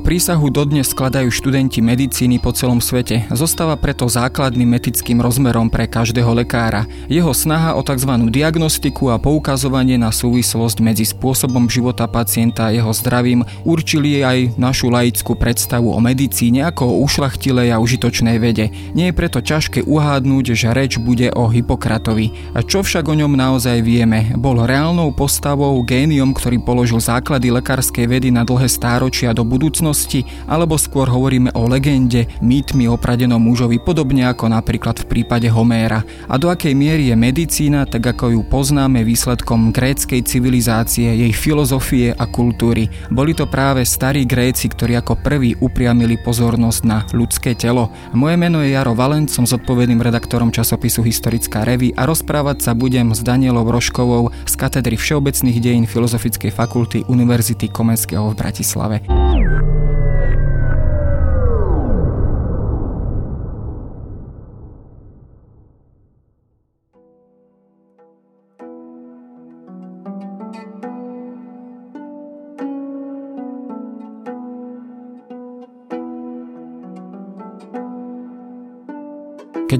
Prísahu dodnes skladajú študenti medicíny po celom svete. Zostáva preto základným etickým rozmerom pre každého lekára. Jeho snaha o tzv. diagnostiku a poukazovanie na súvislosť medzi spôsobom života pacienta a jeho zdravím určili aj našu laickú predstavu o medicíne ako o ušlachtilej a užitočnej vede. Nie je preto ťažké uhádnuť, že reč bude o Hipokratovi. A čo však o ňom naozaj vieme? Bol reálnou postavou, géniom, ktorý položil základy lekárskej vedy na dlhé stáročia do budúcnosti, alebo skôr hovoríme o legende, mýtmi opradenom mužovi, podobne ako napríklad v prípade Homéra. A do akej miery je medicína, tak ako ju poznáme výsledkom gréckej civilizácie, jej filozofie a kultúry. Boli to práve starí Gréci, ktorí ako prví upriamili pozornosť na ľudské telo. Moje meno je Jaro Valent, som zodpovedným redaktorom časopisu Historická revy a rozprávať sa budem s Danielou Roškovou z katedry Všeobecných dejín Filozofickej fakulty Univerzity Komenského v Bratislave.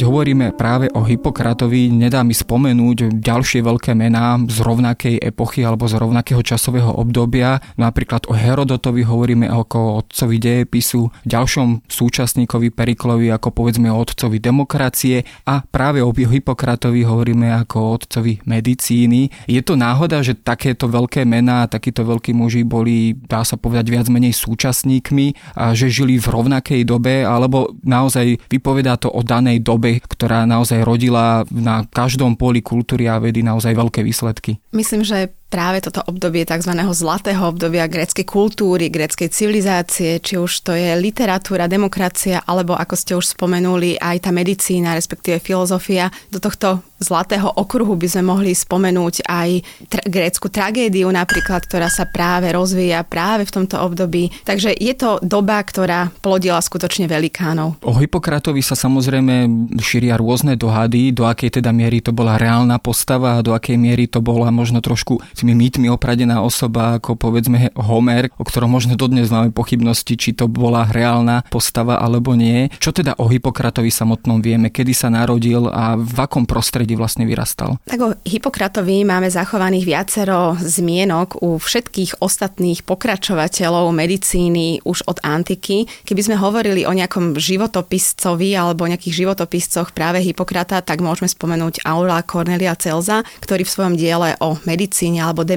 Keď hovoríme práve o Hipokratovi, nedá mi spomenúť ďalšie veľké mená z rovnakej epochy alebo z rovnakého časového obdobia. Napríklad o Herodotovi hovoríme ako o otcovi dejepisu, ďalšom súčasníkovi Periklovi ako povedzme o otcovi demokracie a práve o Hipokratovi hovoríme ako o otcovi medicíny. Je to náhoda, že takéto veľké mená, takíto veľkí muži boli, dá sa povedať, viac menej súčasníkmi a že žili v rovnakej dobe, alebo naozaj vypovedá to o danej dobe dobe, ktorá naozaj rodila na každom poli kultúry a vedy naozaj veľké výsledky. Myslím, že práve toto obdobie tzv. zlatého obdobia gréckej kultúry, gréckej civilizácie, či už to je literatúra, demokracia, alebo ako ste už spomenuli, aj tá medicína, respektíve filozofia. Do tohto zlatého okruhu by sme mohli spomenúť aj tra- grécku tragédiu napríklad, ktorá sa práve rozvíja práve v tomto období. Takže je to doba, ktorá plodila skutočne velikánov. O Hipokratovi sa samozrejme šíria rôzne dohady, do akej teda miery to bola reálna postava a do akej miery to bola možno trošku tými mýtmi opradená osoba ako povedzme Homer, o ktorom možno dodnes máme pochybnosti, či to bola reálna postava alebo nie. Čo teda o Hipokratovi samotnom vieme, kedy sa narodil a v akom prostredí vlastne vyrastal? Tak o Hipokratovi máme zachovaných viacero zmienok u všetkých ostatných pokračovateľov medicíny už od antiky. Keby sme hovorili o nejakom životopiscovi alebo nejakých životopiscoch práve Hipokrata, tak môžeme spomenúť Aula Cornelia Celza, ktorý v svojom diele o medicíne alebo de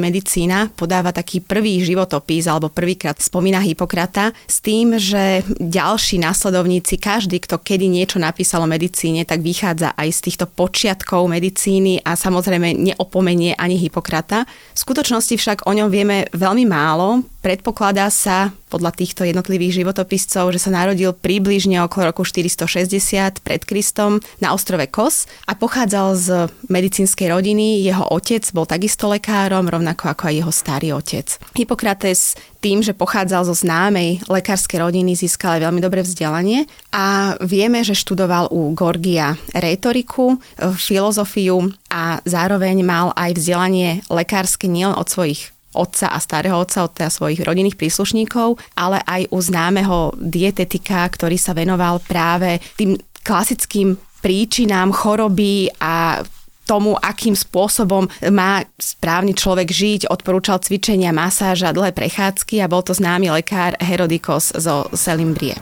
podáva taký prvý životopis alebo prvýkrát spomína Hipokrata s tým, že ďalší následovníci, každý, kto kedy niečo napísal o medicíne, tak vychádza aj z týchto počiatkov medicíny a samozrejme neopomenie ani Hipokrata. V skutočnosti však o ňom vieme veľmi málo. Predpokladá sa podľa týchto jednotlivých životopiscov, že sa narodil približne okolo roku 460 pred Kristom na ostrove Kos a pochádzal z medicínskej rodiny. Jeho otec bol takisto lekárom, rovnako ako aj jeho starý otec. Hippokrates tým, že pochádzal zo známej lekárskej rodiny, získal aj veľmi dobré vzdelanie a vieme, že študoval u Gorgia retoriku, filozofiu a zároveň mal aj vzdelanie lekárske nielen od svojich otca a starého otca, od teda svojich rodinných príslušníkov, ale aj u známeho dietetika, ktorý sa venoval práve tým klasickým príčinám choroby a tomu, akým spôsobom má správny človek žiť, odporúčal cvičenia, masáž a dlhé prechádzky a bol to známy lekár Herodikos zo Selimbrie.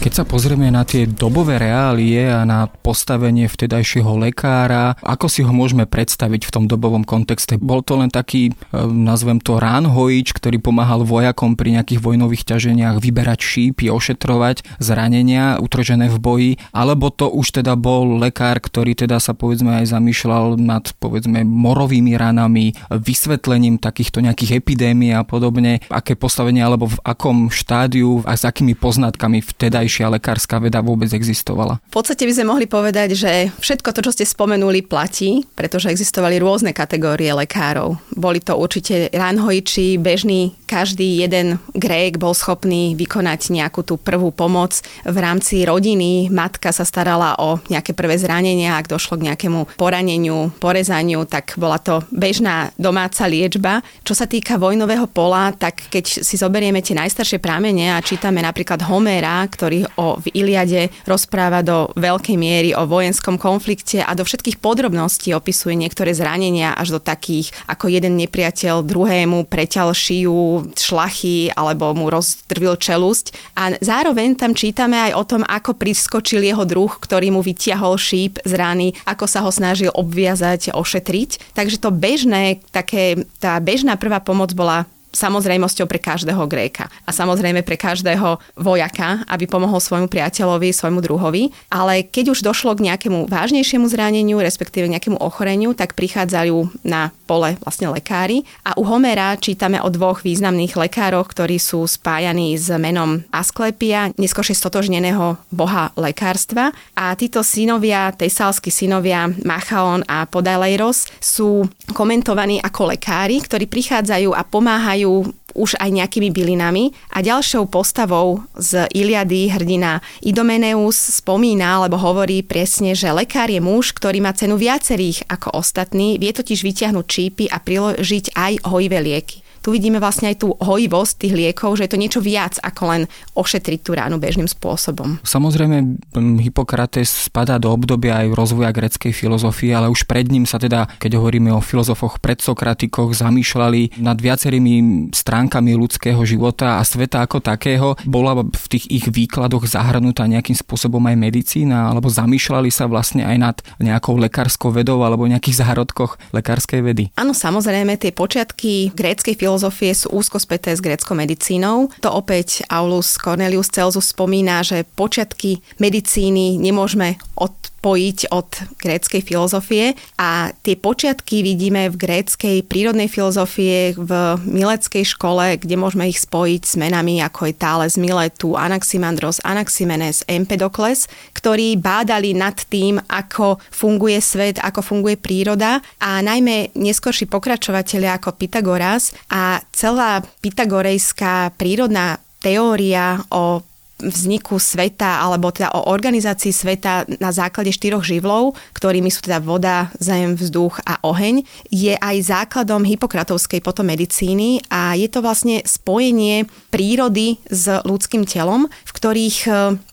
Keď sa pozrieme na tie dobové reálie a na postavenie vtedajšieho lekára, ako si ho môžeme predstaviť v tom dobovom kontexte? Bol to len taký, e, nazvem to ránhojič, ktorý pomáhal vojakom pri nejakých vojnových ťaženiach vyberať šípy, ošetrovať zranenia utržené v boji, alebo to už teda bol lekár, ktorý teda sa povedzme aj zamýšľal nad povedzme morovými ranami, vysvetlením takýchto nejakých epidémií a podobne, aké postavenie alebo v akom štádiu a s akými poznatkami vtedaj vtedajšia lekárska veda vôbec existovala. V podstate by sme mohli povedať, že všetko to, čo ste spomenuli, platí, pretože existovali rôzne kategórie lekárov. Boli to určite ranhojiči, bežní každý jeden Grék bol schopný vykonať nejakú tú prvú pomoc v rámci rodiny. Matka sa starala o nejaké prvé zranenia, ak došlo k nejakému poraneniu, porezaniu, tak bola to bežná domáca liečba. Čo sa týka vojnového pola, tak keď si zoberieme tie najstaršie prámene a čítame napríklad Homéra, ktorý o, v Iliade rozpráva do veľkej miery o vojenskom konflikte a do všetkých podrobností opisuje niektoré zranenia až do takých, ako jeden nepriateľ druhému preťal šiju, šlachy alebo mu rozdrvil čelusť. A zároveň tam čítame aj o tom, ako priskočil jeho druh, ktorý mu vytiahol šíp z rány, ako sa ho snažil obviazať, ošetriť. Takže to bežné, také, tá bežná prvá pomoc bola samozrejmosťou pre každého Gréka a samozrejme pre každého vojaka, aby pomohol svojmu priateľovi, svojmu druhovi. Ale keď už došlo k nejakému vážnejšiemu zraneniu, respektíve nejakému ochoreniu, tak prichádzajú na pole vlastne lekári. A u Homera čítame o dvoch významných lekároch, ktorí sú spájaní s menom Asklepia, neskôršie stotožneného boha lekárstva. A títo synovia, tesalskí synovia Machaon a Podalejros sú komentovaní ako lekári, ktorí prichádzajú a pomáhajú už aj nejakými bylinami. A ďalšou postavou z Iliady hrdina Idomeneus spomína, alebo hovorí presne, že lekár je muž, ktorý má cenu viacerých ako ostatní, vie totiž vyťahnuť čípy a priložiť aj hojivé lieky tu vidíme vlastne aj tú hojivosť tých liekov, že je to niečo viac ako len ošetriť tú ránu bežným spôsobom. Samozrejme, Hippokrates spadá do obdobia aj rozvoja greckej filozofie, ale už pred ním sa teda, keď hovoríme o filozofoch predsokratikoch, zamýšľali nad viacerými stránkami ľudského života a sveta ako takého. Bola v tých ich výkladoch zahrnutá nejakým spôsobom aj medicína, alebo zamýšľali sa vlastne aj nad nejakou lekárskou vedou alebo nejakých zárodkoch lekárskej vedy? Áno, samozrejme, tie počiatky gréckej filozofie filozofie sú úzko späté s greckou medicínou. To opäť Aulus Cornelius Celsus spomína, že počiatky medicíny nemôžeme odpojiť od gréckej filozofie. A tie počiatky vidíme v gréckej prírodnej filozofie, v mileckej škole, kde môžeme ich spojiť s menami ako je Thales Miletu, Anaximandros, Anaximenes, Empedokles, ktorí bádali nad tým, ako funguje svet, ako funguje príroda. A najmä neskorší pokračovateľia ako Pythagoras a celá pythagorejská prírodná teória o vzniku sveta alebo teda o organizácii sveta na základe štyroch živlov, ktorými sú teda voda, zem, vzduch a oheň, je aj základom hypokratovskej potom medicíny a je to vlastne spojenie prírody s ľudským telom, v ktorých e,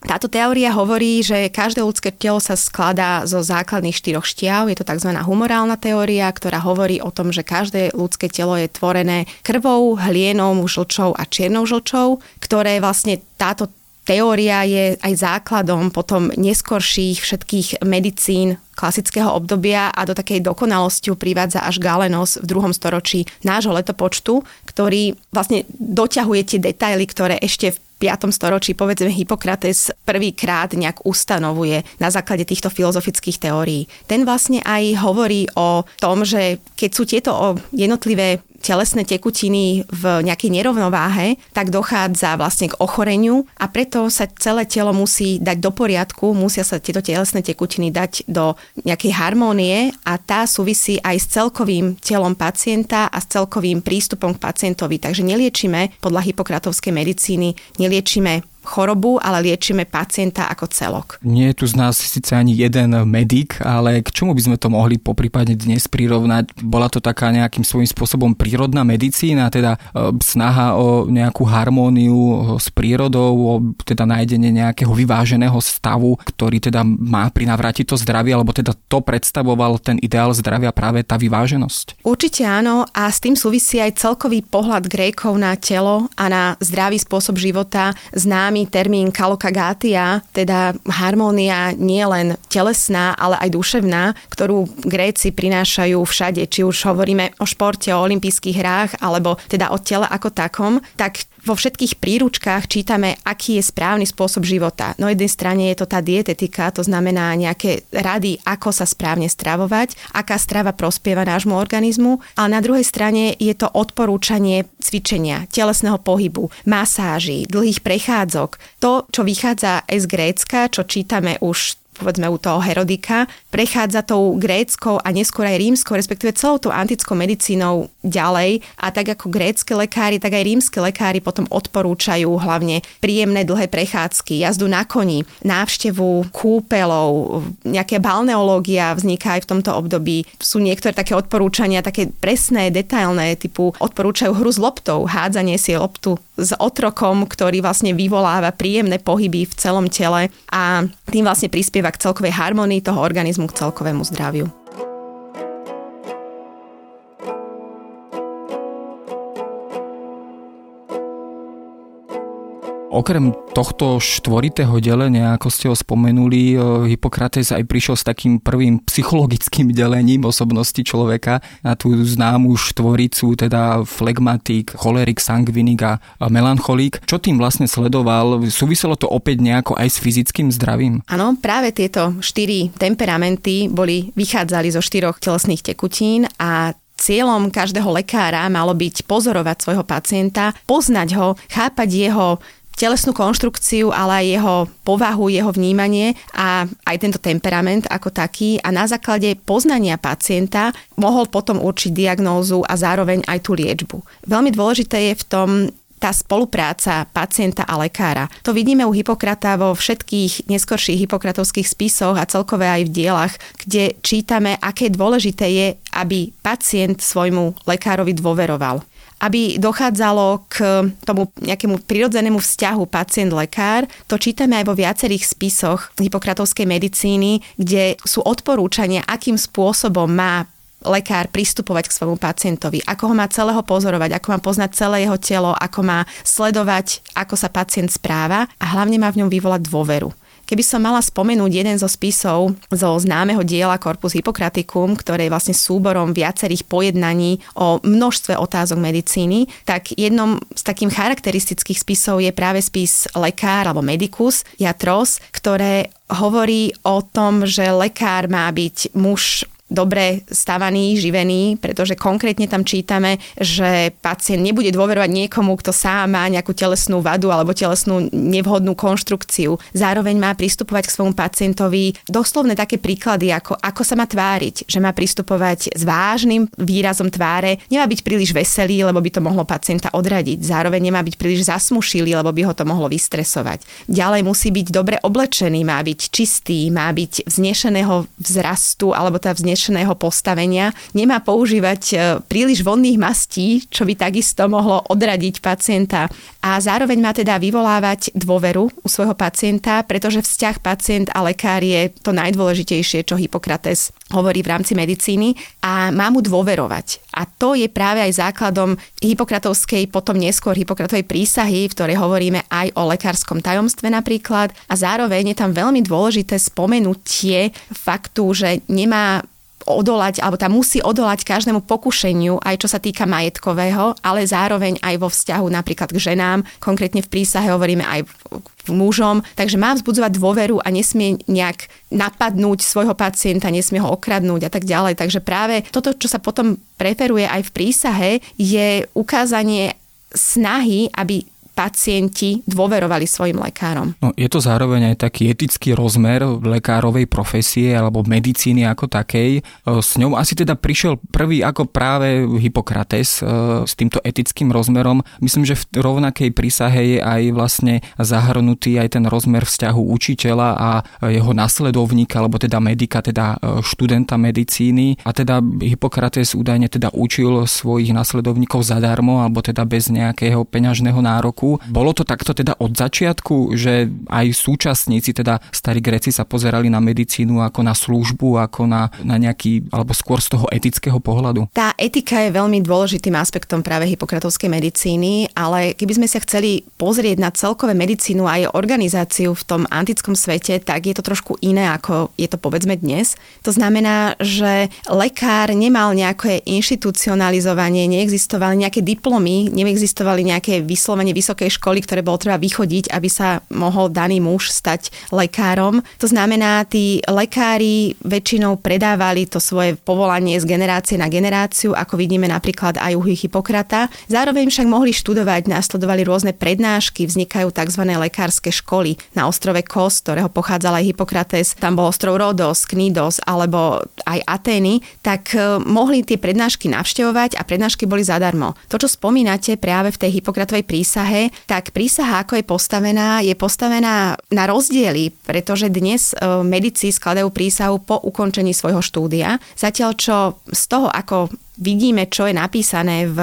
táto teória hovorí, že každé ľudské telo sa skladá zo základných štyroch štiav. Je to tzv. humorálna teória, ktorá hovorí o tom, že každé ľudské telo je tvorené krvou, hlienou, žlčou a čiernou žlčou, ktoré vlastne táto teória je aj základom potom neskorších všetkých medicín klasického obdobia a do takej dokonalosti privádza až Galenos v druhom storočí nášho letopočtu, ktorý vlastne doťahuje tie detaily, ktoré ešte v 5. storočí, povedzme Hippokrates prvýkrát nejak ustanovuje na základe týchto filozofických teórií. Ten vlastne aj hovorí o tom, že keď sú tieto jednotlivé telesné tekutiny v nejakej nerovnováhe, tak dochádza vlastne k ochoreniu a preto sa celé telo musí dať do poriadku, musia sa tieto telesné tekutiny dať do nejakej harmónie a tá súvisí aj s celkovým telom pacienta a s celkovým prístupom k pacientovi. Takže neliečíme podľa hypokratovskej medicíny, neliečíme chorobu, ale liečíme pacienta ako celok. Nie je tu z nás síce ani jeden medic, ale k čomu by sme to mohli poprípadne dnes prirovnať? Bola to taká nejakým svojím spôsobom prírodná medicína, teda e, snaha o nejakú harmóniu e, s prírodou, o teda nájdenie nejakého vyváženého stavu, ktorý teda má prinavrátiť to zdravie, alebo teda to predstavoval ten ideál zdravia práve tá vyváženosť? Určite áno a s tým súvisí aj celkový pohľad Grékov na telo a na zdravý spôsob života známy známy termín kalokagatia, teda harmónia nie len telesná, ale aj duševná, ktorú Gréci prinášajú všade, či už hovoríme o športe, o olympijských hrách, alebo teda o tele ako takom, tak vo všetkých príručkách čítame, aký je správny spôsob života. Na jednej strane je to tá dietetika, to znamená nejaké rady, ako sa správne stravovať, aká strava prospieva nášmu organizmu, ale na druhej strane je to odporúčanie cvičenia, telesného pohybu, masáží, dlhých prechádzok. To, čo vychádza z Grécka, čo čítame už povedzme u toho Herodika, prechádza tou gréckou a neskôr aj rímskou, respektíve celou tou antickou medicínou ďalej. A tak ako grécké lekári, tak aj rímske lekári potom odporúčajú hlavne príjemné dlhé prechádzky, jazdu na koni, návštevu kúpelov, nejaké balneológia vzniká aj v tomto období. Sú niektoré také odporúčania, také presné, detailné, typu odporúčajú hru s loptou, hádzanie si loptu s otrokom, ktorý vlastne vyvoláva príjemné pohyby v celom tele a tým vlastne prispieva k celkovej harmonii toho organizmu, k celkovému zdraviu. Okrem tohto štvoritého delenia, ako ste ho spomenuli, e, Hippokrates aj prišiel s takým prvým psychologickým delením osobnosti človeka na tú známu štvoricu, teda flegmatik, cholerik, sangvinik a melancholik. Čo tým vlastne sledoval? Súviselo to opäť nejako aj s fyzickým zdravím? Áno, práve tieto štyri temperamenty boli, vychádzali zo štyroch telesných tekutín a Cieľom každého lekára malo byť pozorovať svojho pacienta, poznať ho, chápať jeho telesnú konštrukciu, ale aj jeho povahu, jeho vnímanie a aj tento temperament ako taký a na základe poznania pacienta mohol potom určiť diagnózu a zároveň aj tú liečbu. Veľmi dôležité je v tom tá spolupráca pacienta a lekára. To vidíme u Hipokrata vo všetkých neskorších hipokratovských spisoch a celkové aj v dielach, kde čítame, aké dôležité je, aby pacient svojmu lekárovi dôveroval aby dochádzalo k tomu nejakému prirodzenému vzťahu pacient-lekár. To čítame aj vo viacerých spisoch hypokratovskej medicíny, kde sú odporúčania, akým spôsobom má lekár pristupovať k svojmu pacientovi, ako ho má celého pozorovať, ako má poznať celé jeho telo, ako má sledovať, ako sa pacient správa a hlavne má v ňom vyvolať dôveru. Keby som mala spomenúť jeden zo spisov zo známeho diela Corpus Hippocraticum, ktoré je vlastne súborom viacerých pojednaní o množstve otázok medicíny, tak jednom z takým charakteristických spisov je práve spis lekár alebo medicus, jatros, ktoré hovorí o tom, že lekár má byť muž dobre stavaný, živený, pretože konkrétne tam čítame, že pacient nebude dôverovať niekomu, kto sám má nejakú telesnú vadu alebo telesnú nevhodnú konštrukciu. Zároveň má pristupovať k svojmu pacientovi doslovne také príklady, ako, ako sa má tváriť, že má pristupovať s vážnym výrazom tváre, nemá byť príliš veselý, lebo by to mohlo pacienta odradiť. Zároveň nemá byť príliš zasmušilý, lebo by ho to mohlo vystresovať. Ďalej musí byť dobre oblečený, má byť čistý, má byť vznešeného vzrastu alebo tá vznešeného tanečného postavenia, nemá používať e, príliš vonných mastí, čo by takisto mohlo odradiť pacienta. A zároveň má teda vyvolávať dôveru u svojho pacienta, pretože vzťah pacient a lekár je to najdôležitejšie, čo Hippokrates hovorí v rámci medicíny a má mu dôverovať. A to je práve aj základom Hippokratovskej, potom neskôr Hippokratovej prísahy, v ktorej hovoríme aj o lekárskom tajomstve napríklad. A zároveň je tam veľmi dôležité spomenutie faktu, že nemá odolať, alebo tá musí odolať každému pokušeniu, aj čo sa týka majetkového, ale zároveň aj vo vzťahu napríklad k ženám, konkrétne v prísahe hovoríme aj mužom, takže má vzbudzovať dôveru a nesmie nejak napadnúť svojho pacienta, nesmie ho okradnúť a tak ďalej. Takže práve toto, čo sa potom preferuje aj v prísahe, je ukázanie snahy, aby pacienti dôverovali svojim lekárom. No, je to zároveň aj taký etický rozmer lekárovej profesie alebo medicíny ako takej. E, s ňou asi teda prišiel prvý ako práve Hippokrates e, s týmto etickým rozmerom. Myslím, že v rovnakej prísahe je aj vlastne zahrnutý aj ten rozmer vzťahu učiteľa a jeho nasledovníka, alebo teda medika, teda e, študenta medicíny. A teda Hippokrates údajne teda učil svojich nasledovníkov zadarmo, alebo teda bez nejakého peňažného nároku veku. Bolo to takto teda od začiatku, že aj súčasníci, teda starí Gréci sa pozerali na medicínu ako na službu, ako na, na nejaký, alebo skôr z toho etického pohľadu? Tá etika je veľmi dôležitým aspektom práve hypokratovskej medicíny, ale keby sme sa chceli pozrieť na celkové medicínu a jej organizáciu v tom antickom svete, tak je to trošku iné, ako je to povedzme dnes. To znamená, že lekár nemal nejaké inštitucionalizovanie, neexistovali nejaké diplomy, neexistovali nejaké vyslovene vysoké vysokej školy, ktoré bolo treba vychodiť, aby sa mohol daný muž stať lekárom. To znamená, tí lekári väčšinou predávali to svoje povolanie z generácie na generáciu, ako vidíme napríklad aj u Hippokrata. Zároveň však mohli študovať, následovali rôzne prednášky, vznikajú tzv. lekárske školy na ostrove Kos, ktorého pochádzal aj Hippokrates, tam bol ostrov Rodos, Knidos alebo aj Atény, tak e, mohli tie prednášky navštevovať a prednášky boli zadarmo. To, čo spomínate práve v tej Hippokratovej prísahe, tak prísaha, ako je postavená, je postavená na rozdiely, pretože dnes e, medici skladajú prísahu po ukončení svojho štúdia, zatiaľ čo z toho, ako vidíme, čo je napísané v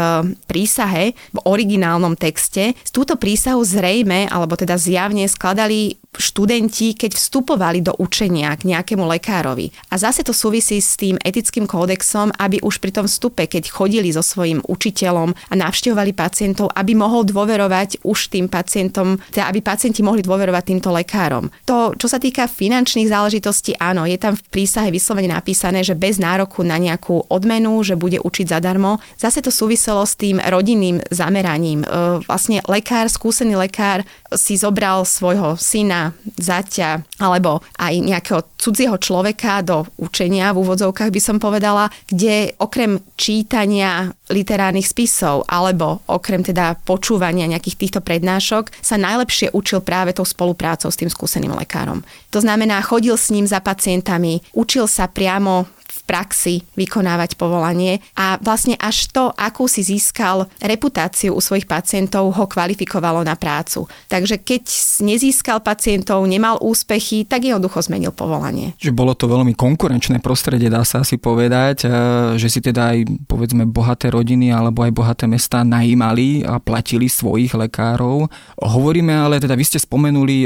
prísahe, v originálnom texte, z túto prísahu zrejme, alebo teda zjavne skladali študenti, keď vstupovali do učenia k nejakému lekárovi. A zase to súvisí s tým etickým kódexom, aby už pri tom vstupe, keď chodili so svojím učiteľom a navštevovali pacientov, aby mohol dôverovať už tým pacientom, teda aby pacienti mohli dôverovať týmto lekárom. To, čo sa týka finančných záležitostí, áno, je tam v prísahe vyslovene napísané, že bez nároku na nejakú odmenu, že bude učiť zadarmo. Zase to súviselo s tým rodinným zameraním. E, vlastne lekár, skúsený lekár si zobral svojho syna, zaťa alebo aj nejakého cudzieho človeka do učenia, v úvodzovkách by som povedala, kde okrem čítania literárnych spisov alebo okrem teda počúvania nejakých týchto prednášok sa najlepšie učil práve tou spoluprácou s tým skúseným lekárom. To znamená, chodil s ním za pacientami, učil sa priamo praxi vykonávať povolanie a vlastne až to, akú si získal reputáciu u svojich pacientov, ho kvalifikovalo na prácu. Takže keď nezískal pacientov, nemal úspechy, tak jednoducho zmenil povolanie. Že bolo to veľmi konkurenčné prostredie, dá sa asi povedať, že si teda aj povedzme bohaté rodiny alebo aj bohaté mesta najímali a platili svojich lekárov. Hovoríme ale, teda vy ste spomenuli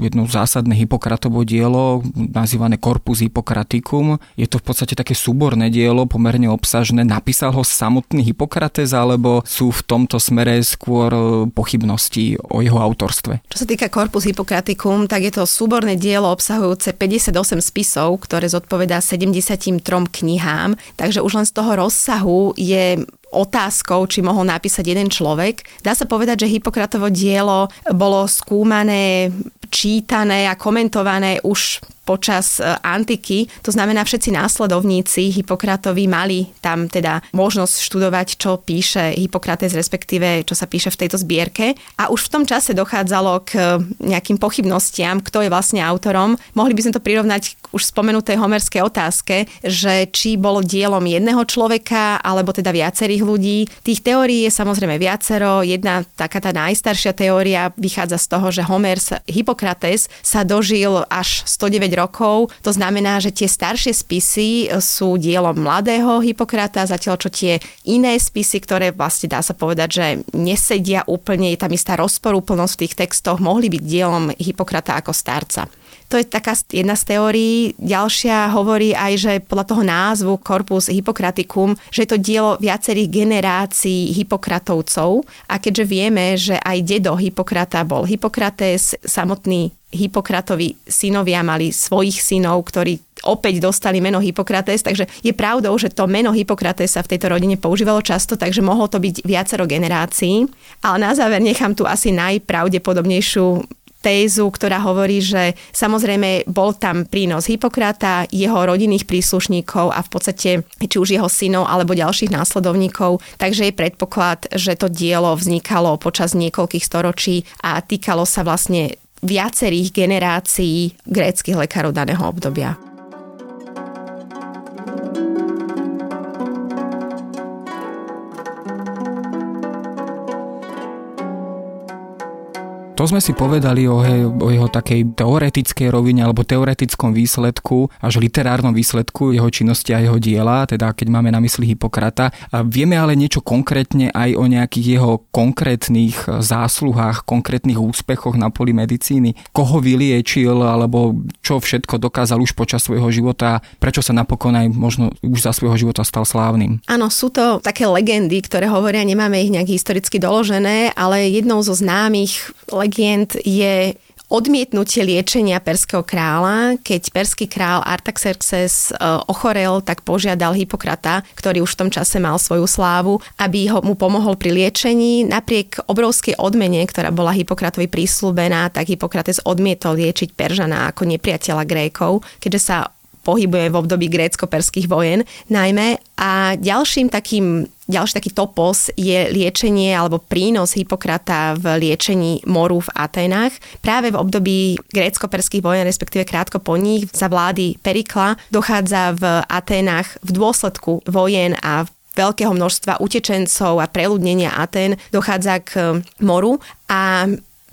jedno zásadné Hipokratovo dielo, nazývané Corpus Hippocraticum. Je to v podstate podstate také súborné dielo, pomerne obsažné. Napísal ho samotný Hippokrates, alebo sú v tomto smere skôr e, pochybnosti o jeho autorstve? Čo sa týka Corpus Hippocraticum, tak je to súborné dielo obsahujúce 58 spisov, ktoré zodpovedá 73 knihám, takže už len z toho rozsahu je otázkou, či mohol napísať jeden človek. Dá sa povedať, že Hippokratovo dielo bolo skúmané, čítané a komentované už počas e, antiky. To znamená, všetci následovníci Hipokratovi mali tam teda možnosť študovať, čo píše Hippokrates, respektíve čo sa píše v tejto zbierke. A už v tom čase dochádzalo k e, nejakým pochybnostiam, kto je vlastne autorom. Mohli by sme to prirovnať k už spomenutej homerskej otázke, že či bolo dielom jedného človeka alebo teda viacerých ľudí. Tých teórií je samozrejme viacero. Jedna taká tá najstaršia teória vychádza z toho, že Homer Hippokrates sa dožil až 109 rokov. To znamená, že tie staršie spisy sú dielom mladého Hipokrata, zatiaľ čo tie iné spisy, ktoré vlastne dá sa povedať, že nesedia úplne, je tam istá rozporúplnosť v tých textoch, mohli byť dielom Hipokrata ako starca. To je taká jedna z teórií. Ďalšia hovorí aj, že podľa toho názvu Corpus Hippocraticum, že je to dielo viacerých generácií Hippokratovcov. A keďže vieme, že aj dedo Hippokrata bol Hippokrates, samotný Hippokratovi synovia mali svojich synov, ktorí opäť dostali meno Hippokrates, takže je pravdou, že to meno Hippokrates sa v tejto rodine používalo často, takže mohlo to byť viacero generácií. Ale na záver nechám tu asi najpravdepodobnejšiu tézu, ktorá hovorí, že samozrejme bol tam prínos Hipokrata, jeho rodinných príslušníkov a v podstate či už jeho synov alebo ďalších následovníkov. Takže je predpoklad, že to dielo vznikalo počas niekoľkých storočí a týkalo sa vlastne viacerých generácií gréckych lekárov daného obdobia. To sme si povedali o, he, o jeho takej teoretickej rovine alebo teoretickom výsledku, až literárnom výsledku jeho činnosti a jeho diela, teda keď máme na mysli Hipokrata. A vieme ale niečo konkrétne aj o nejakých jeho konkrétnych zásluhách, konkrétnych úspechoch na poli medicíny. Koho vyliečil alebo čo všetko dokázal už počas svojho života, prečo sa napokon aj možno už za svojho života stal slávnym. Áno, sú to také legendy, ktoré hovoria, nemáme ich nejak historicky doložené, ale jednou zo známych legend je odmietnutie liečenia perského kráľa. Keď perský král Artaxerxes e, ochorel, tak požiadal Hipokrata, ktorý už v tom čase mal svoju slávu, aby ho, mu pomohol pri liečení. Napriek obrovskej odmene, ktorá bola Hipokratovi prísľubená, tak Hipokrates odmietol liečiť Peržana ako nepriateľa Grékov, keďže sa pohybuje v období grécko-perských vojen najmä. A ďalším takým ďalší taký topos je liečenie alebo prínos Hipokrata v liečení moru v Atenách. Práve v období grécko-perských vojen, respektíve krátko po nich, za vlády Perikla dochádza v Atenách v dôsledku vojen a veľkého množstva utečencov a preľudnenia Aten dochádza k moru a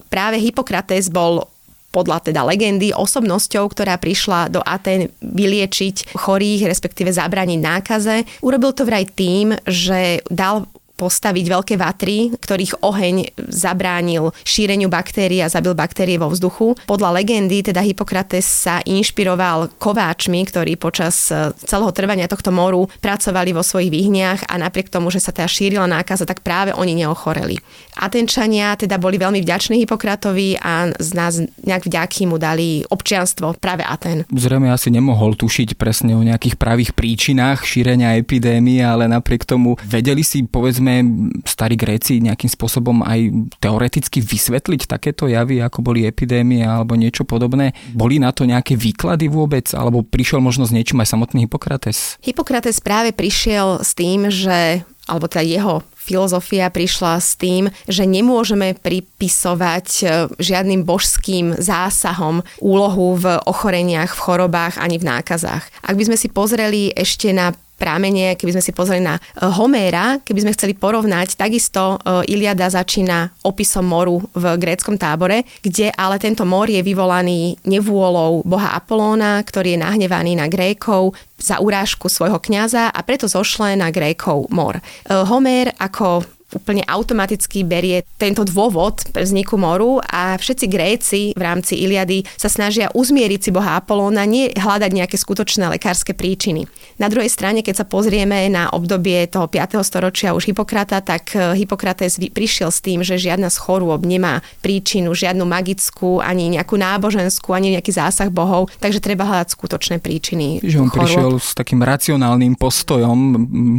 práve Hippokrates bol podľa teda legendy osobnosťou, ktorá prišla do Aten vyliečiť chorých, respektíve zabrániť nákaze. Urobil to vraj tým, že dal postaviť veľké vatry, ktorých oheň zabránil šíreniu baktérií a zabil baktérie vo vzduchu. Podľa legendy teda Hippokrates sa inšpiroval kováčmi, ktorí počas e, celého trvania tohto moru pracovali vo svojich výhniach a napriek tomu, že sa teda šírila nákaza, tak práve oni neochoreli. Atenčania teda boli veľmi vďační Hippokratovi a z nás nejak vďaky mu dali občianstvo práve Aten. Zrejme asi nemohol tušiť presne o nejakých pravých príčinách šírenia epidémie, ale napriek tomu vedeli si povedzme vieme starí Gréci nejakým spôsobom aj teoreticky vysvetliť takéto javy, ako boli epidémie alebo niečo podobné? Boli na to nejaké výklady vôbec? Alebo prišiel možno s niečím aj samotný Hippokrates? Hippokrates práve prišiel s tým, že alebo teda jeho filozofia prišla s tým, že nemôžeme pripisovať e, žiadnym božským zásahom úlohu v ochoreniach, v chorobách ani v nákazách. Ak by sme si pozreli ešte na prámenie, keby sme si pozreli na e, Homéra, keby sme chceli porovnať, takisto e, Iliada začína opisom moru v gréckom tábore, kde ale tento mor je vyvolaný nevôľou boha Apolóna, ktorý je nahnevaný na Grékov za urážku svojho kňaza a preto zošle na Grékov mor. E, Homér ako úplne automaticky berie tento dôvod pre vzniku moru a všetci Gréci v rámci Iliady sa snažia uzmieriť si boha Apolóna, nie hľadať nejaké skutočné lekárske príčiny. Na druhej strane, keď sa pozrieme na obdobie toho 5. storočia už Hipokrata, tak eh, Hipokrates prišiel s tým, že žiadna z chorôb nemá príčinu, žiadnu magickú, ani nejakú náboženskú, ani nejaký zásah bohov, takže treba hľadať skutočné príčiny. Že on chorôb. prišiel s takým racionálnym postojom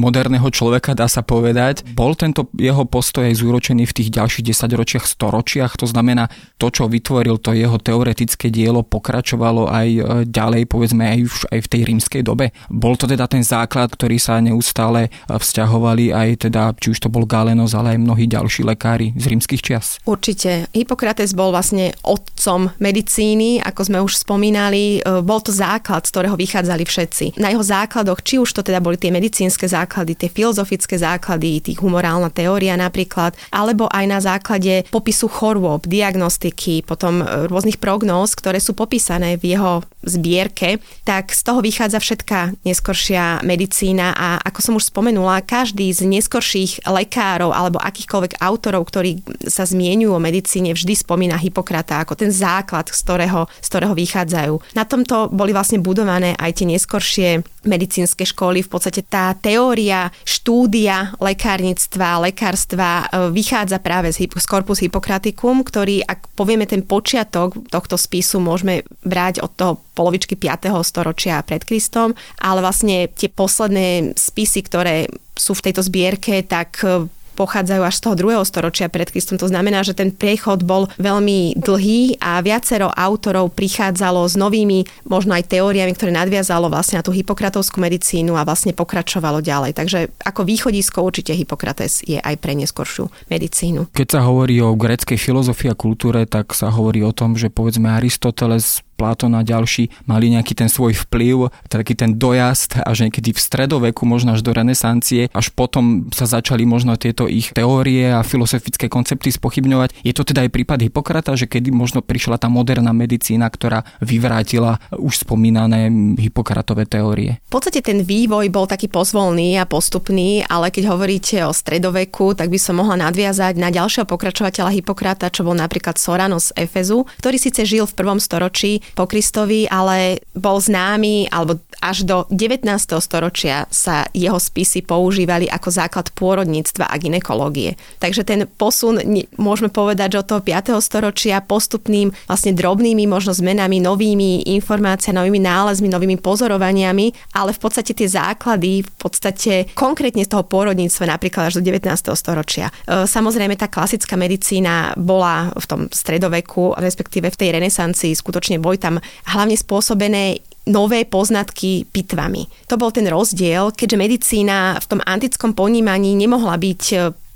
moderného človeka, dá sa povedať. Bol tento jeho postoj aj zúročený v tých ďalších desaťročiach, storočiach. To znamená, to, čo vytvoril to jeho teoretické dielo, pokračovalo aj e, ďalej, povedzme aj už aj v tej rímskej dobe. Bol to teda ten základ, ktorý sa neustále e, vzťahovali aj teda, či už to bol Galenos, ale aj mnohí ďalší lekári z rímskych čias. Určite. Hippokrates bol vlastne otcom medicíny, ako sme už spomínali. E, bol to základ, z ktorého vychádzali všetci. Na jeho základoch, či už to teda boli tie medicínske základy, tie filozofické základy, tých humorálna teória, teória napríklad, alebo aj na základe popisu chorôb, diagnostiky, potom e, rôznych prognóz, ktoré sú popísané v jeho zbierke, tak z toho vychádza všetká neskoršia medicína a ako som už spomenula, každý z neskorších lekárov alebo akýchkoľvek autorov, ktorí sa zmienujú o medicíne, vždy spomína Hipokrata ako ten základ, z ktorého, z ktorého vychádzajú. Na tomto boli vlastne budované aj tie neskoršie medicínske školy. V podstate tá teória, štúdia lekárnictva, lekárnictva lekárstva e, vychádza práve z, z Corpus Hippocraticum, ktorý, ak povieme ten počiatok tohto spisu, môžeme brať od toho polovičky 5. storočia pred Kristom, ale vlastne tie posledné spisy, ktoré sú v tejto zbierke, tak e, pochádzajú až z toho druhého storočia pred Kristom. To znamená, že ten priechod bol veľmi dlhý a viacero autorov prichádzalo s novými možno aj teóriami, ktoré nadviazalo vlastne na tú hypokratovskú medicínu a vlastne pokračovalo ďalej. Takže ako východisko určite Hippokrates je aj pre neskoršiu medicínu. Keď sa hovorí o greckej filozofii a kultúre, tak sa hovorí o tom, že povedzme Aristoteles Platón a ďalší mali nejaký ten svoj vplyv, taký ten dojazd až niekedy v stredoveku, možno až do renesancie, až potom sa začali možno tieto ich teórie a filozofické koncepty spochybňovať. Je to teda aj prípad Hipokrata, že kedy možno prišla tá moderná medicína, ktorá vyvrátila už spomínané Hipokratové teórie. V podstate ten vývoj bol taký pozvolný a postupný, ale keď hovoríte o stredoveku, tak by som mohla nadviazať na ďalšieho pokračovateľa Hipokrata, čo bol napríklad Soranos Efezu, ktorý síce žil v prvom storočí, po Kristovi, ale bol známy, alebo až do 19. storočia sa jeho spisy používali ako základ pôrodníctva a ginekológie. Takže ten posun, môžeme povedať, že od toho 5. storočia postupným vlastne drobnými možno zmenami, novými informáciami, novými nálezmi, novými pozorovaniami, ale v podstate tie základy, v podstate konkrétne z toho pôrodníctva napríklad až do 19. storočia. E, samozrejme tá klasická medicína bola v tom stredoveku, respektíve v tej renesancii, skutočne boli tam hlavne spôsobené nové poznatky pitvami. To bol ten rozdiel, keďže medicína v tom antickom ponímaní nemohla byť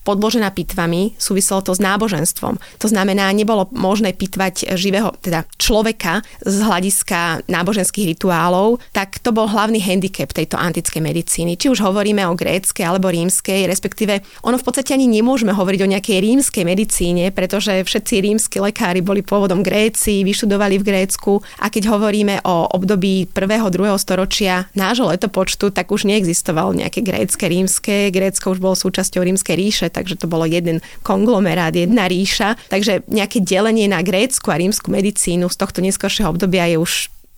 podložená pitvami, súviselo to s náboženstvom. To znamená, nebolo možné pitvať živého, teda človeka z hľadiska náboženských rituálov, tak to bol hlavný handicap tejto antickej medicíny. Či už hovoríme o gréckej alebo rímskej, respektíve ono v podstate ani nemôžeme hovoriť o nejakej rímskej medicíne, pretože všetci rímsky lekári boli pôvodom Gréci, vyštudovali v Grécku a keď hovoríme o období 1. 2. storočia nášho letopočtu, tak už neexistovalo nejaké grécke, rímske. Grécko už bolo súčasťou rímskej ríše, takže to bolo jeden konglomerát, jedna ríša. Takže nejaké delenie na grécku a rímsku medicínu z tohto neskôršieho obdobia je už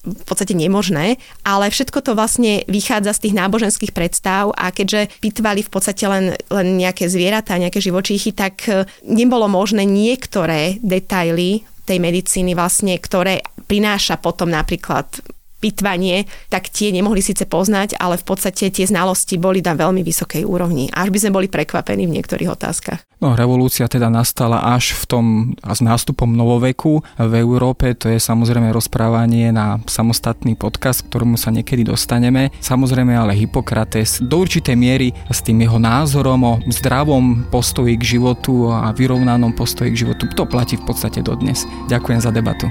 v podstate nemožné, ale všetko to vlastne vychádza z tých náboženských predstav a keďže pitvali v podstate len, len nejaké zvieratá, nejaké živočíchy, tak e, nebolo možné niektoré detaily tej medicíny vlastne, ktoré prináša potom napríklad pitvanie, tak tie nemohli síce poznať, ale v podstate tie znalosti boli na veľmi vysokej úrovni. Až by sme boli prekvapení v niektorých otázkach. No, revolúcia teda nastala až v tom a s nástupom novoveku v Európe. To je samozrejme rozprávanie na samostatný podcast, ktorému sa niekedy dostaneme. Samozrejme ale Hippokrates do určitej miery s tým jeho názorom o zdravom postoji k životu a vyrovnanom postoji k životu, to platí v podstate dodnes. Ďakujem za debatu.